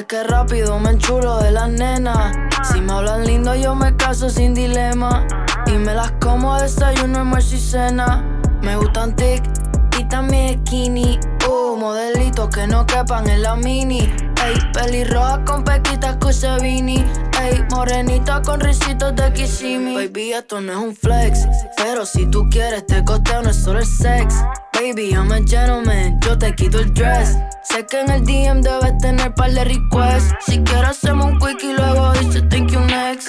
Es que rápido me enchulo de las nenas. Si me hablan lindo, yo me caso sin dilema. Y me las como a desayuno, almuerzo y cena. Me gustan tic y también skinny. Uh, modelitos que no quepan en la mini. Ey, pelirroja con pequitas Cusevini. Ey, morenita con risitos de Kissimmee. Baby, esto no es un flex. Pero si tú quieres, te costeo, no es solo el sex. Baby, I'm a gentleman, yo te quito el dress. Sé que en el DM debes tener par de requests. Si quieres, hacemos un quick y luego dice thank you next.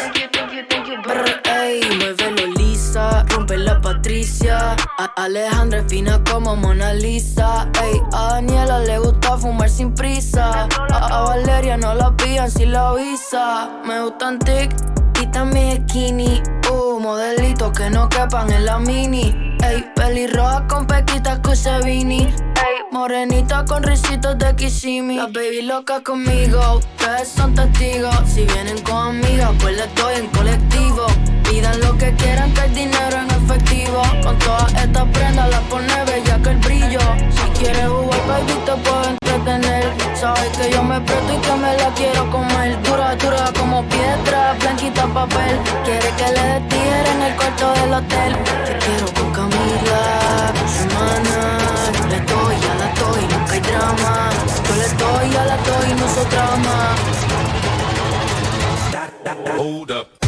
Brr, ey, muévelo lisa, rompe la Patricia. A Alejandra es fina como Mona Lisa. Ey, a Daniela le gusta fumar sin prisa. A, a Valeria no la pillan si la avisa. Me gustan tic también skinny. Uh, modelitos que no quepan en la mini. Ey, pelirroja con pequitas Cusevini. Ey, morenita con risitos de Kissimmee. Las baby locas conmigo, ustedes son testigos. Si vienen con amigas, pues les doy en colectivo. Pidan lo que quieran, que el dinero en efectivo. Con todas estas prendas las pone bella que el brillo. Si quieres jugar, baby, te puedo entretener. Sabes que yo me presto y que me la quiero comer. Dura, dura como piedra, blanquita papel. Quiere que le dé tijera en el cuarto del hotel. Te quiero con Camila, hermana. Le doy, ya la doy, nunca hay drama. Yo le doy, ya la doy, nosotras más. Hold up.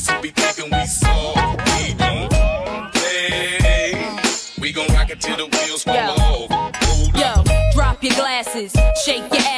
Niggas who be thinking we soft, we don't play. We gon' rock it till the wheels fall off. Yo, drop your glasses, shake your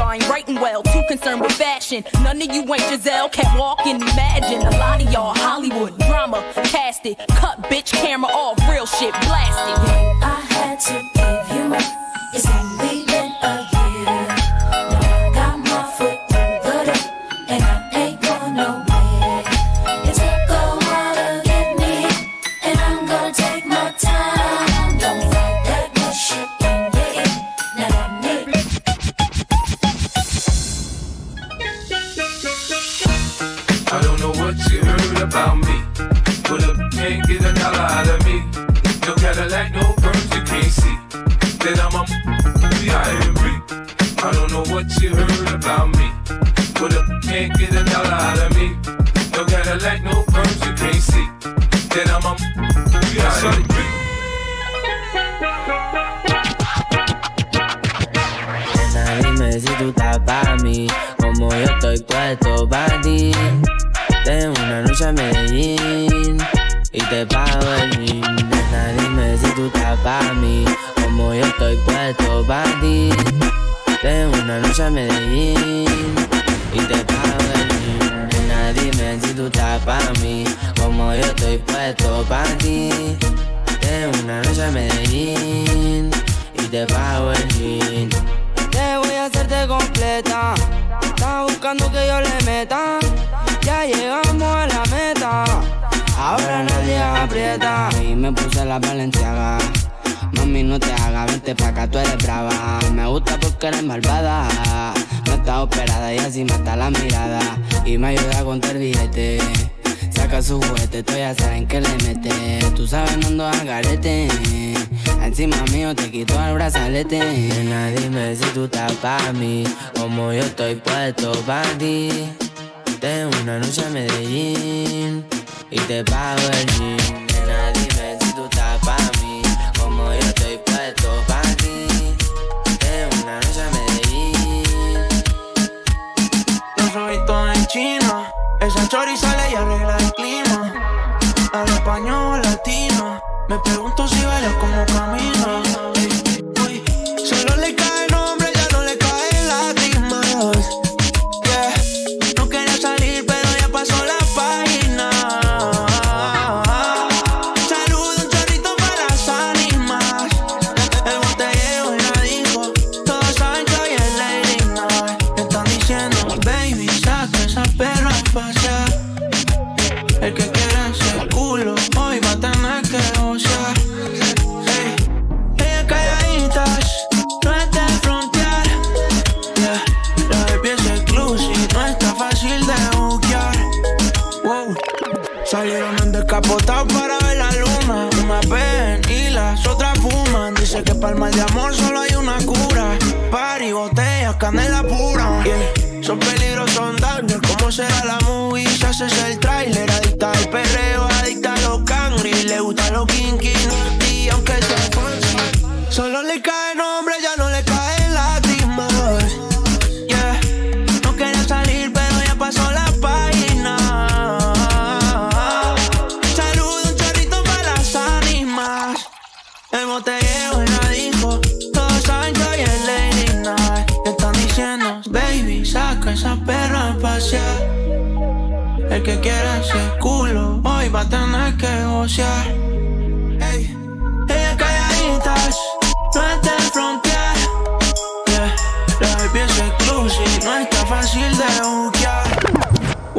y'all ain't writing well, too concerned with fashion. None of you ain't Giselle, can't walk and imagine. A lot of y'all Hollywood drama, cast it, cut bitch camera off, real shit blasted. I had to what you heard about me. Get a dollar out of me, no no perms, you can't see. Then I'm a. Nena, dime si tú estás para mí, como yo estoy puesto para ti. Tengo una noche a Medellín y te pago el gym. Si tú estás para mí, como yo estoy puesto para ti. Tengo una noche a Medellín y te pago el. Nena, dime si tú estás para mí, como yo estoy puesto para ti. Tengo una noche a Medellín y te pago el gym. Te voy a hacerte completa. Estás buscando que yo le meta. Ya llegamos a la meta. Ahora nadie aprieta. Y me puse la valenciaga. Mami, no te hagas, vente pa' acá, tú eres brava. Me gusta porque eres malvada. No estás operada y así mata la mirada. Y me ayuda a contar billete. Saca su juguete, tú ya saben que le mete. Tú sabes, no ando al garete. Encima mío te quito el brazalete. Nena, dime si tú estás pa' mí, como yo estoy puesto pa' ti. Tengo una noche a Medellín y te pago el gym. Nena, dime puesto pa' ti. Tengo una noche a Medellín. Los ojitos en China. Esa chori sale y arregla el clima. Habla español latino. Me pregunto si baila como camina.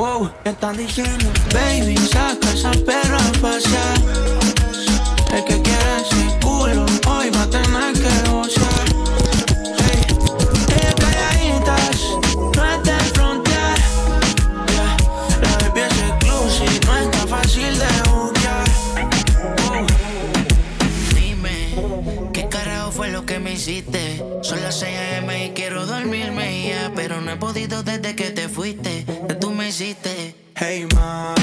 Wow, están diciendo, baby, saca esa perra a pasear. El que quiera ese culo, hoy va a tener que gozar. Ey, ellas calladitas, no es de frontear. Yeah, la baby es exclusive, no está fácil de buquear. Wow. Dime, ¿qué carajo fue lo que me hiciste. Son las 6 a.m. y quiero dormirme ya. Pero no he podido desde que te fuiste. Hiciste. Hey ma,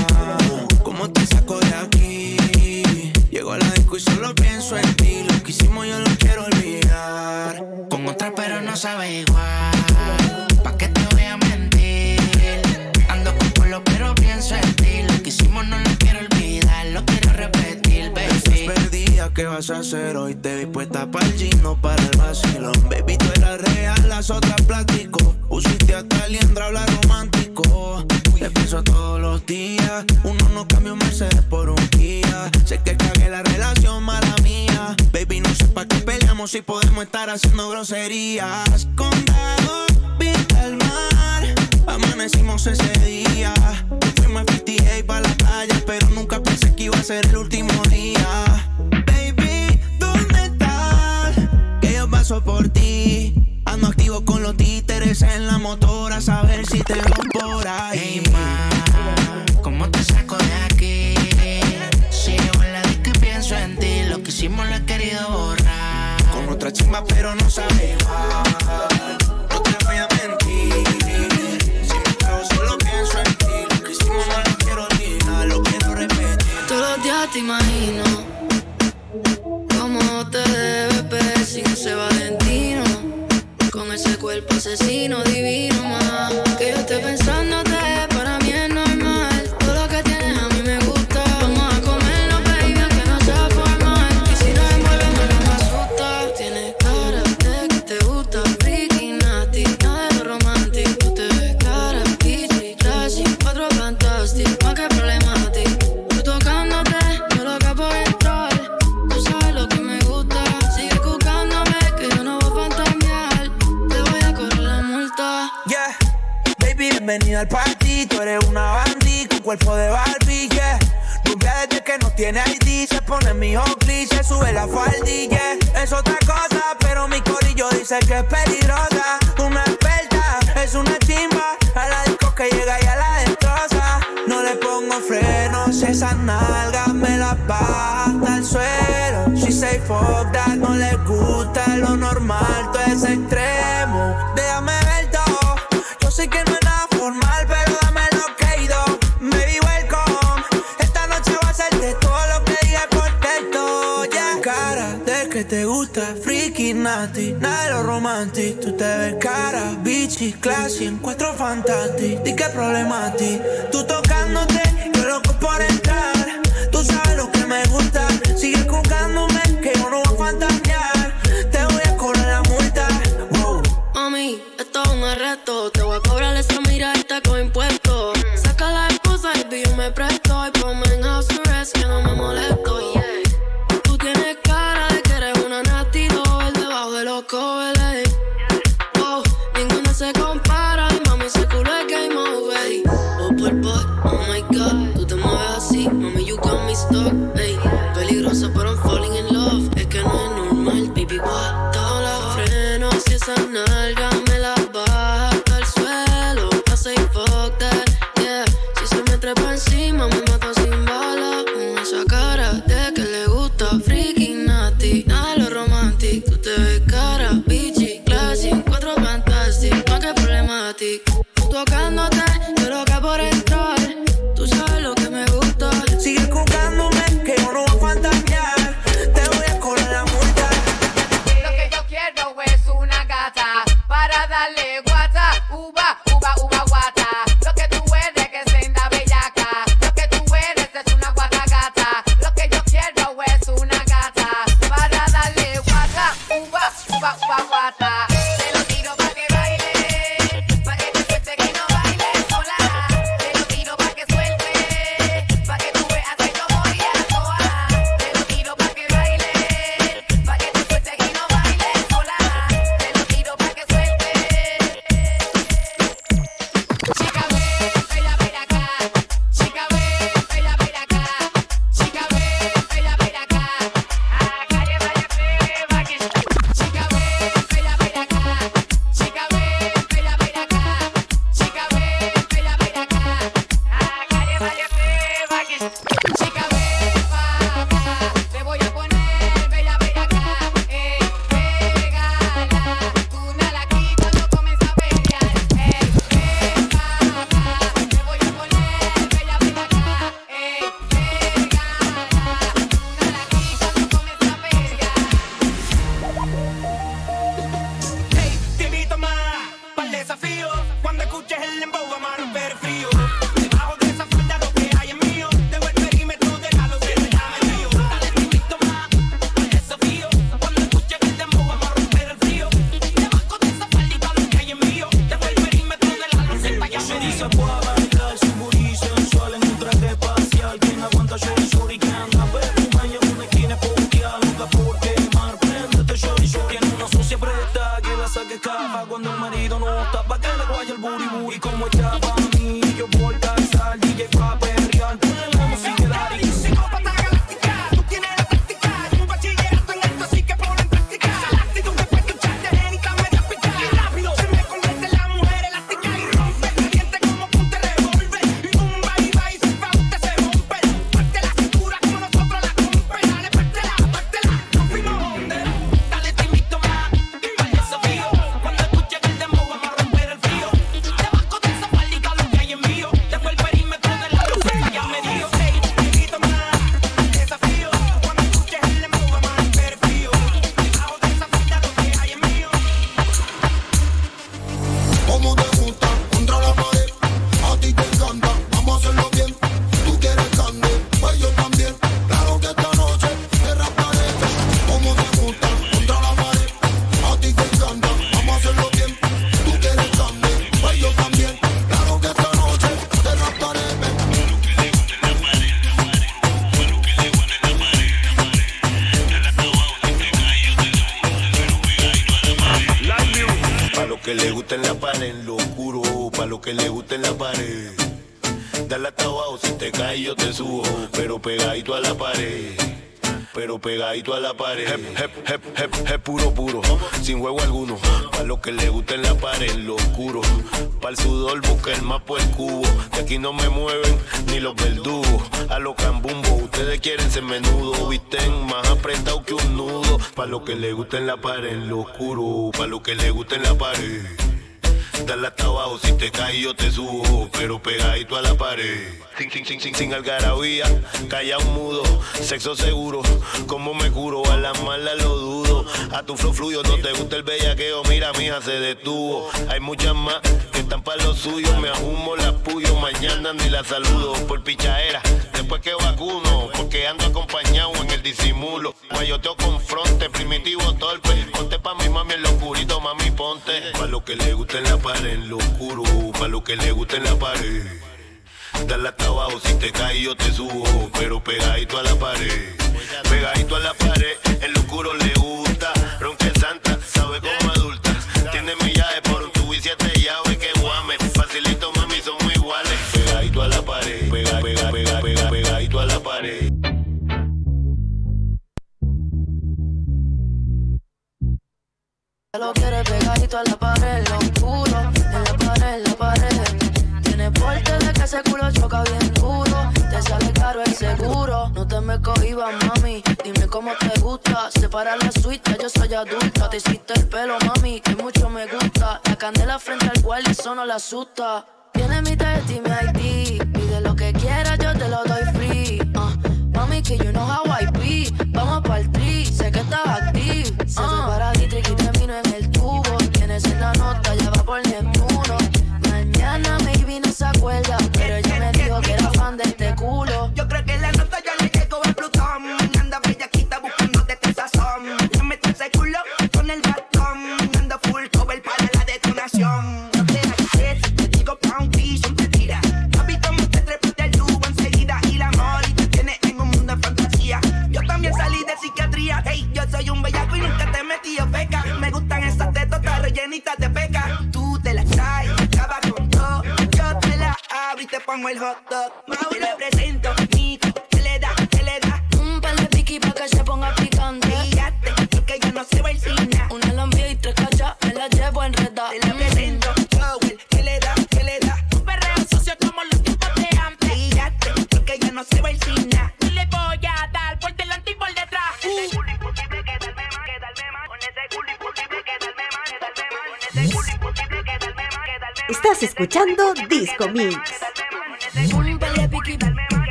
¿cómo te saco de aquí? Llego a la disco y solo pienso en ti. Lo que hicimos yo lo quiero olvidar. Con otra, pero no sabe igual. ¿Qué vas a hacer hoy? Te vi puesta para el gino, para el vacilón. Baby, tú eras real, las otras platico. Pusiste hasta liendra, habla romántico. Te pienso todos los días. Uno no cambia un Mercedes por un Kia. Sé que cagué la relación, mala mía. Baby, no sé pa' qué peleamos si podemos estar haciendo groserías. Condado, vista al mar. Amanecimos ese día. Fuimos a 58 para la playa, pero nunca pensé que iba a ser el último día. Paso por ti. Ando activo con los títeres en la motora, a saber si te veo por ahí. Hey, ma, ¿cómo te saco de aquí? Sigo en la disco y pienso en ti. Lo que hicimos lo he querido borrar. Con otra chimba, pero no sabe igual. No te voy a mentir. Si me trago, solo pienso en ti. Lo que hicimos no lo quiero olvidar, lo quiero repetir. Todos los días te imagino Valentino. Con ese cuerpo asesino divino, más. Que yo esté pensándote, se sube la faldilla. Es otra cosa, pero mi corillo dice que es peligrosa. Una experta, es una chimba. A la disco que llega y a la destroza. No le pongo frenos, esas nalgas me las baja hasta el suelo. She say fuck that, gusta, freaky, nasty. Nada de lo romantic. Tú te ves cara, bitchy, classy. En cuatro fantastic. Di que problema a ti. Tú tocándote, yo loco por entrar. apretado que un nudo. Pa' lo que le gusta en la pared, en lo oscuro. Pa' lo que le gusta en la pared. Dale hasta abajo, si te caes yo te subo, pero pegadito a la pared. Sin, sin, sin, sin, sin algarabía, calla un mudo, sexo seguro, como me curo, a las malas lo dudo. A tu flow fluyo, no te gusta el bellaqueo, mira mija, se detuvo. Hay muchas más que están para lo suyo, me ajumo las puyo, mañana ni la saludo por pichadera, después que vacuno, porque ando acompañado en el disimulo. Guayoteo con fronte, primitivo torpe, ponte pa' mi mami en lo oscurito, mami ponte. Pa' lo que le guste en la paren lo oscuro, pa' lo que le guste en la pared. Dale hasta abajo, si te caes yo te subo, pero pegadito a la pared. Pegadito a la pared, el oscuro le lo quiere pegadito a la pared, lo oscuro, en la pared, en la pared. Tiene porte de que ese culo choca bien duro, te sale caro el seguro. No te me cohibas, mami, dime cómo te gusta. Separa la suite, yo soy adulta. Te hiciste el pelo, mami, que mucho me gusta. La candela frente al cual eso no la asusta. Tiene mi test y mi ID, pide lo que quieras, yo te lo doy free. Ah. Mami, que yo no know how I be. Vamos pa'l tri, sé que estás activo. Se uh. Ah. separa Dietrich y termino en el tubo. 命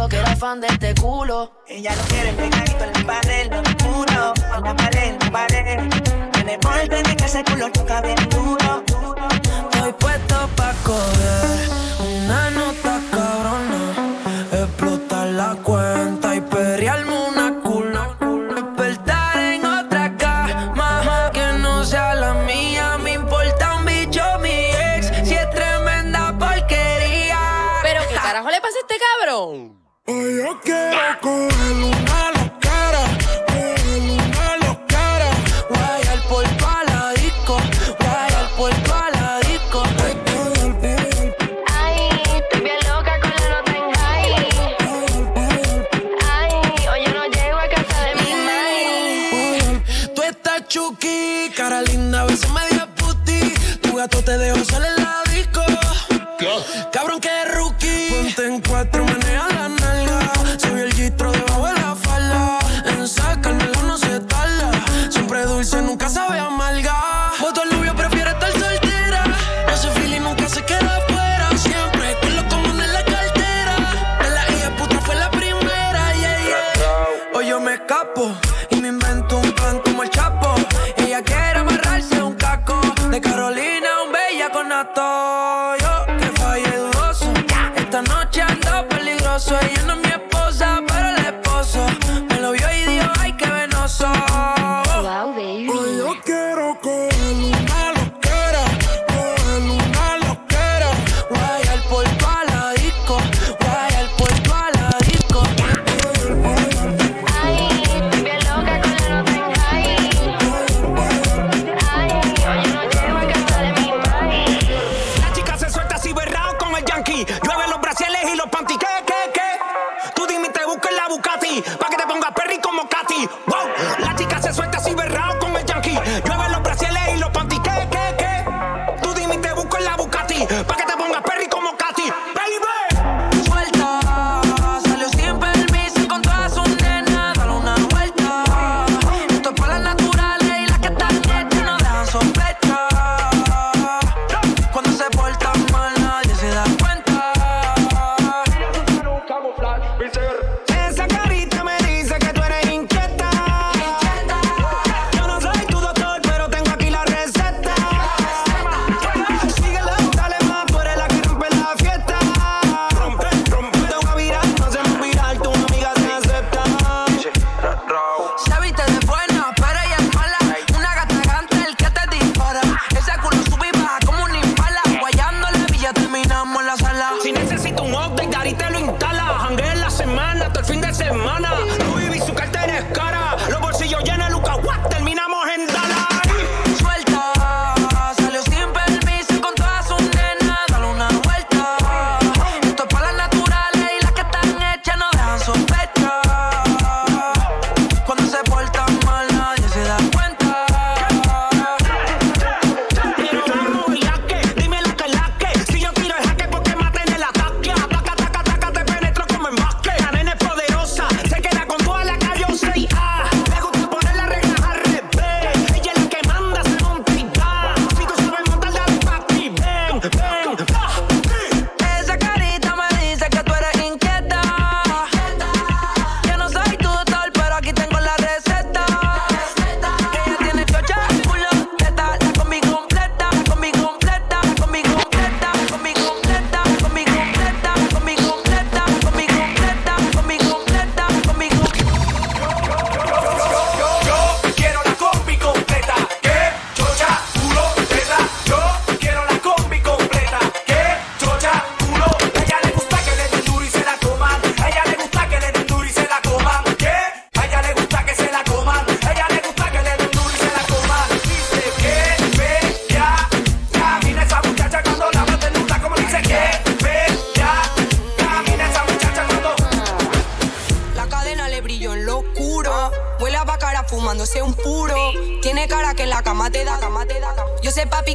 dijo que era fan de este culo. Ella no quiere pegadito en el panel, no puro, en la pared, en la el de que ese culo nunca bien duro.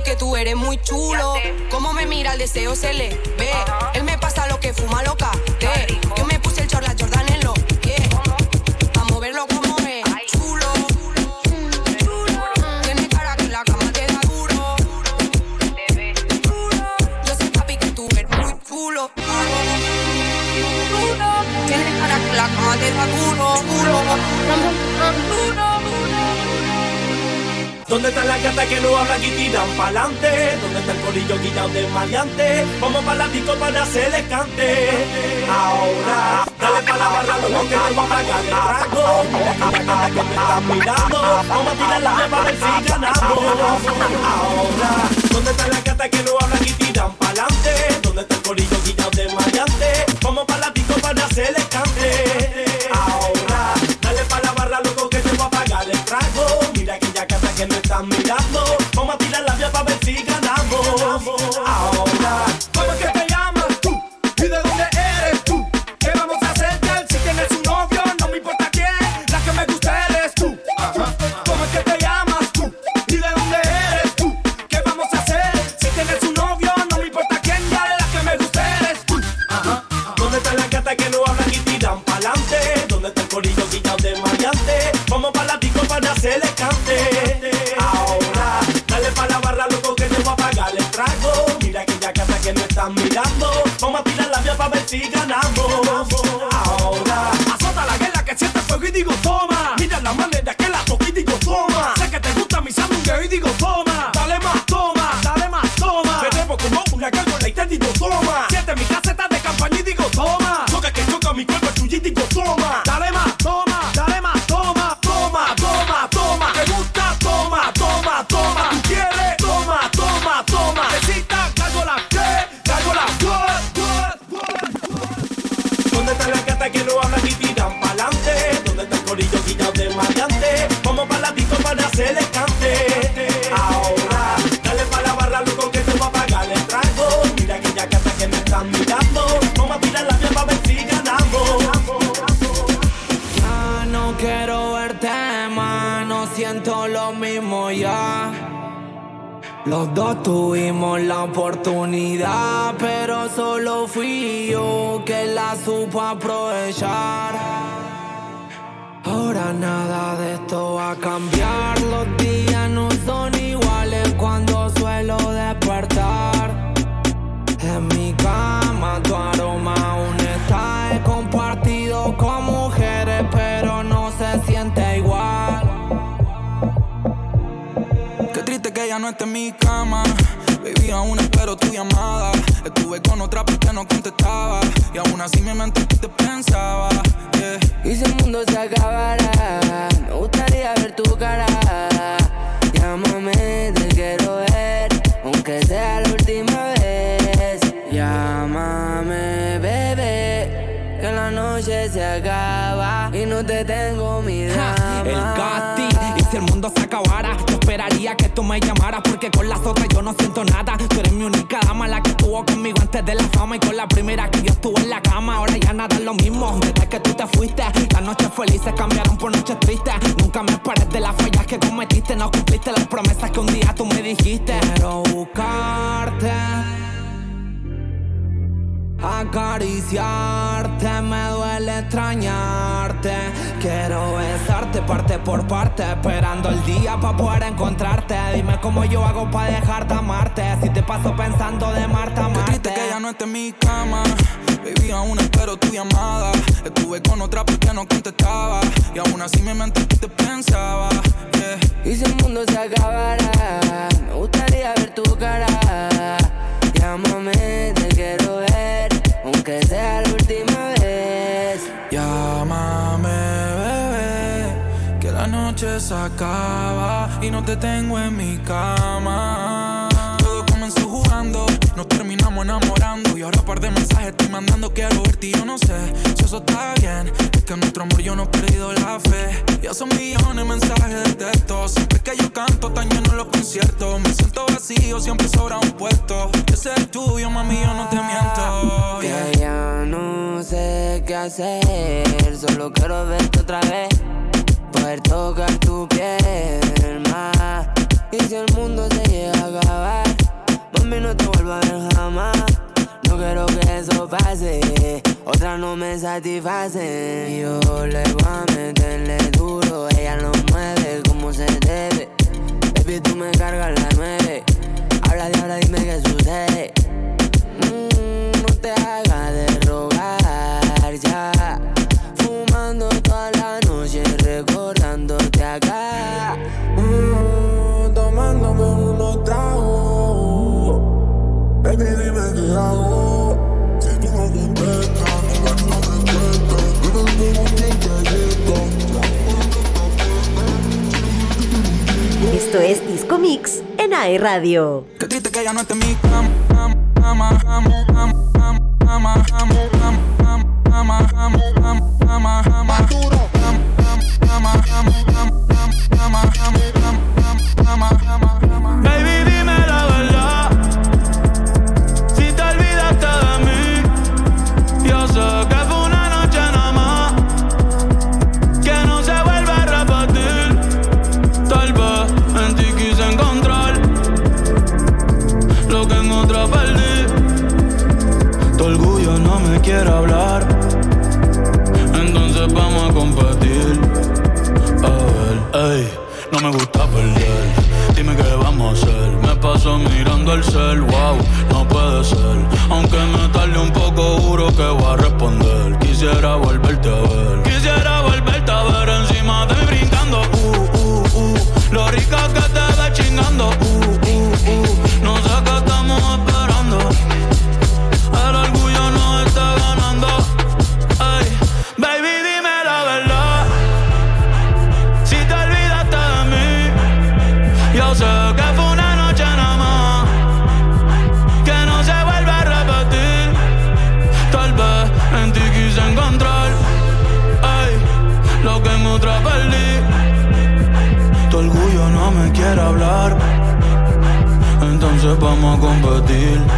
que tú eres muy chulo. Como me mira, el deseo se le ve. Él me pasa lo que fuma loca. Te. tiran pa'lante, donde está el colillo guillado de maleante, vamos pa' la disco para se cante. Ahora, dale pa' la barra, luego que vamos a pagar el trago, mira que me están mirando, vamos a tirar la para ver si ganamos. Ahora, ¿dónde está la gata que no habla y tiran pa'lante? ¿Dónde está el colillo guillado de maleante? Vamos pa' la disco para se les cante. Tuvimos la oportunidad, pero solo fui yo que la supo aprovechar. Ahora nada de esto va a cambiar, no esté en mi cama. Baby, aún espero tu llamada. Estuve con otra porque no contestaba. Y aún así mi mente te pensaba. yeah. Y si el mundo se acabara, me gustaría ver tu cara. Llámame, te quiero ver, aunque sea la última vez. Llámame, bebé, que la noche se acaba y no te tengo mi drama. El Gatti, y si el mundo se acabara, tú me llamaras porque con las otras yo no siento nada. Tú eres mi única dama, la que estuvo conmigo antes de la fama y con la primera que yo estuve en la cama. Ahora ya nada es lo mismo, desde que tú te fuiste, las noches felices cambiaron por noches tristes. Nunca me esperes de las fallas que cometiste, no cumpliste las promesas que un día tú me dijiste. Quiero buscarte. Acariciarte, me duele extrañarte. Quiero besarte parte por parte, esperando el día para poder encontrarte. Dime cómo yo hago para dejar de amarte. Si te paso pensando de Marta a Marte. triste que ella no esté en mi cama. Baby, aún espero tu llamada. Estuve con otra porque no contestaba. Y aún así mi mente te pensaba. yeah. Y si el mundo se acabara, se acaba y no te tengo en mi cama. Todo comenzó jugando, nos terminamos enamorando y ahora par de mensajes estoy mandando quiero verte y yo no sé si eso está bien. Es que en nuestro amor yo no he perdido la fe. Ya son millones de mensajes de texto. Siempre que yo canto tan lleno los conciertos. Me siento vacío, siempre sobra un puesto. Ese es el tuyo, mami, yo no te miento. yeah. Que ya no sé qué hacer, solo quiero verte otra vez. Poder tocar tu piel más. Y si el mundo se llega a acabar, mami, no te vuelvo a ver jamás. No quiero que eso pase, otra no me satisface. Yo le voy a meterle duro, ella lo mueve como se debe. Baby, tú me cargas la nueve. Habla de ahora, dime qué sucede. Mm, no te hagas de rogar ya. Esto es Disco Mix en AE Radio. que voy a responder. Quisiera volver combatir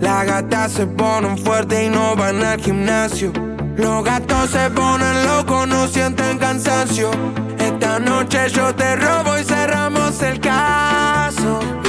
Las gatas se ponen fuerte y no van al gimnasio. Los gatos se ponen locos, no sienten cansancio. Esta noche yo te robo y cerramos el caso.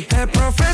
happy and professional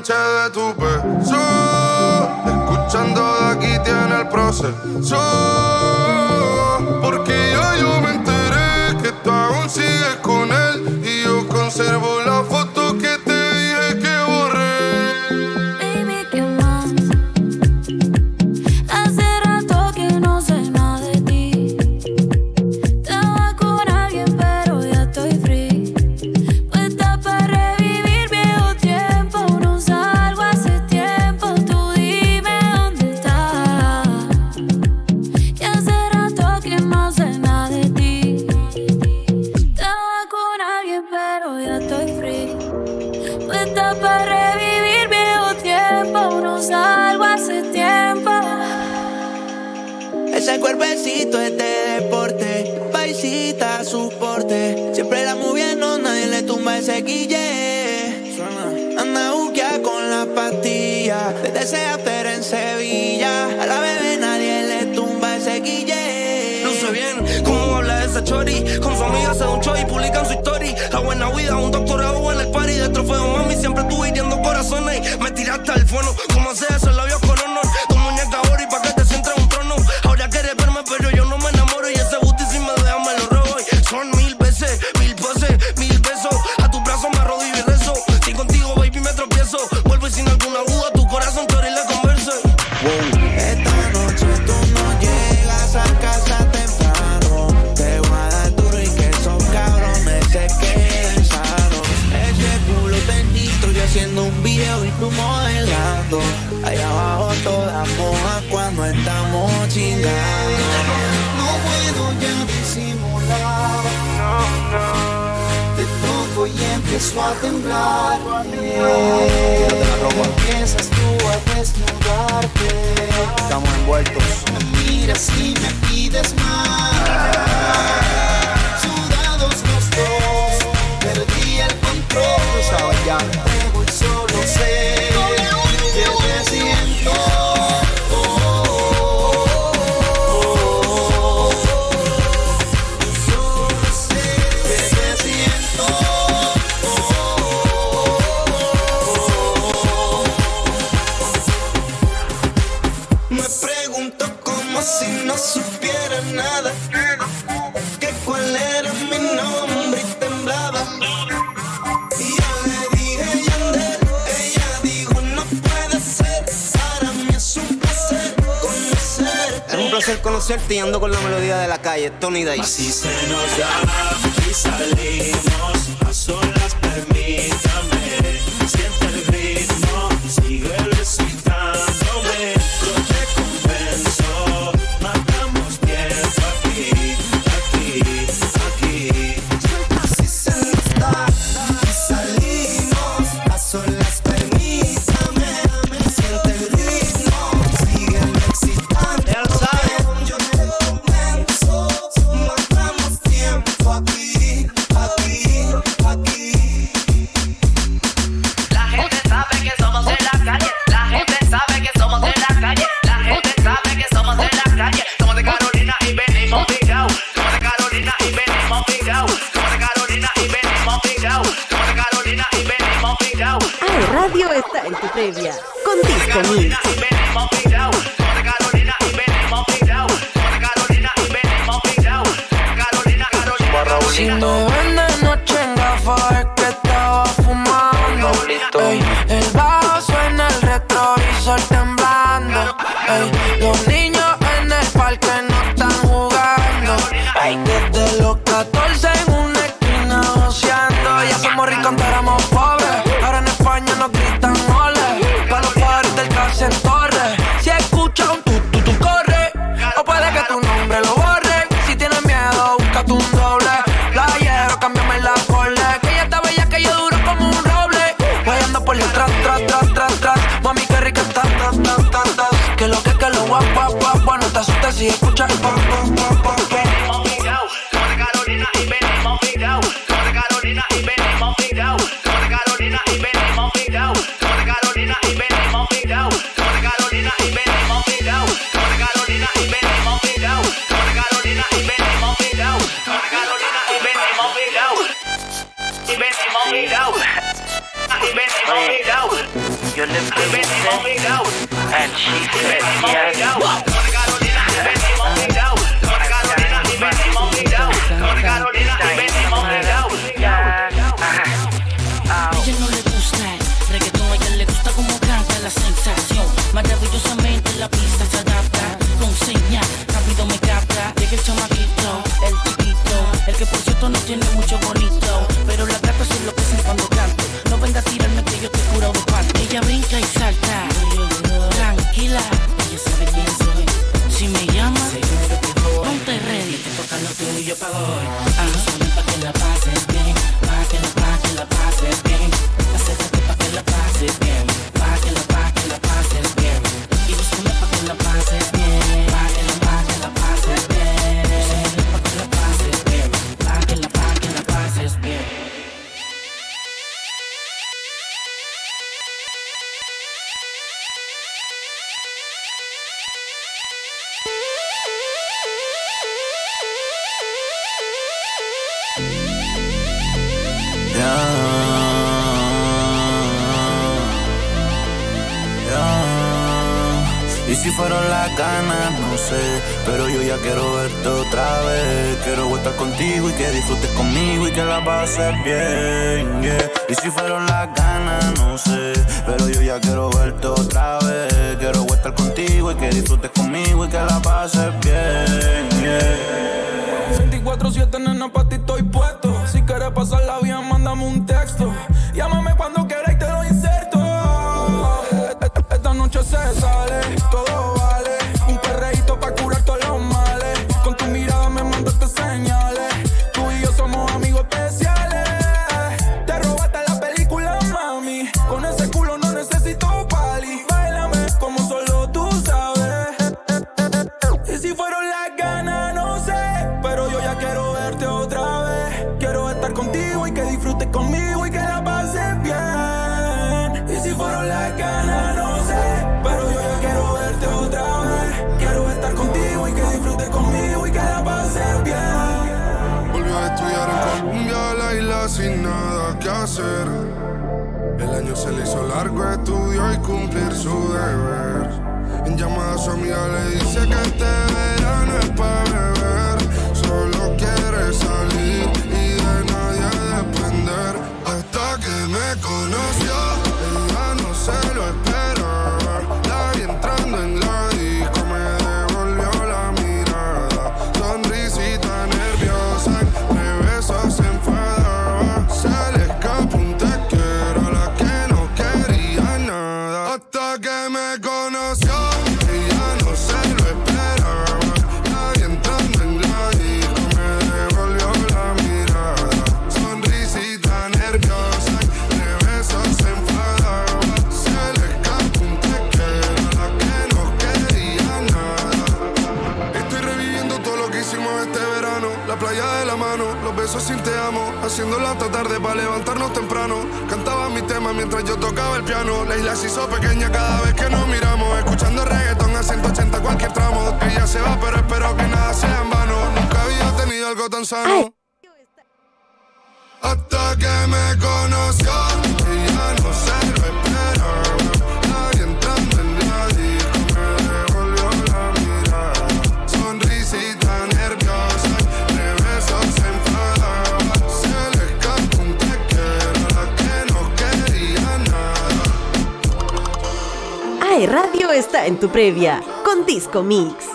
de tu beso. Escuchando de aquí tiene el proceso. Porque yo, yo me enteré que tú aún sigues con él y yo conservo la foto teléfono Piensas tú. Estamos envueltos. Rapeando con la melodía de la calle, Tony Dice. Así se nos da y salimos. Y si fueron las ganas, no sé. Pero yo ya quiero verte otra vez. Quiero estar contigo y que disfrutes conmigo y que la pases bien, yeah. Y si fueron las ganas, no sé. Pero yo ya quiero verte otra vez. Quiero estar contigo y que disfrutes conmigo y que la pases bien, yeah. 24-7, nena, pa' ti estoy puesto. Si quieres pasar la vida, mándame un texto. Llámame cuando quieras y te lo inserto. Esta noche se sale. El año se le hizo largo, estudió y cumplir su deber. En llamada a su amiga le dice que este verano es para previa con Disco Mix.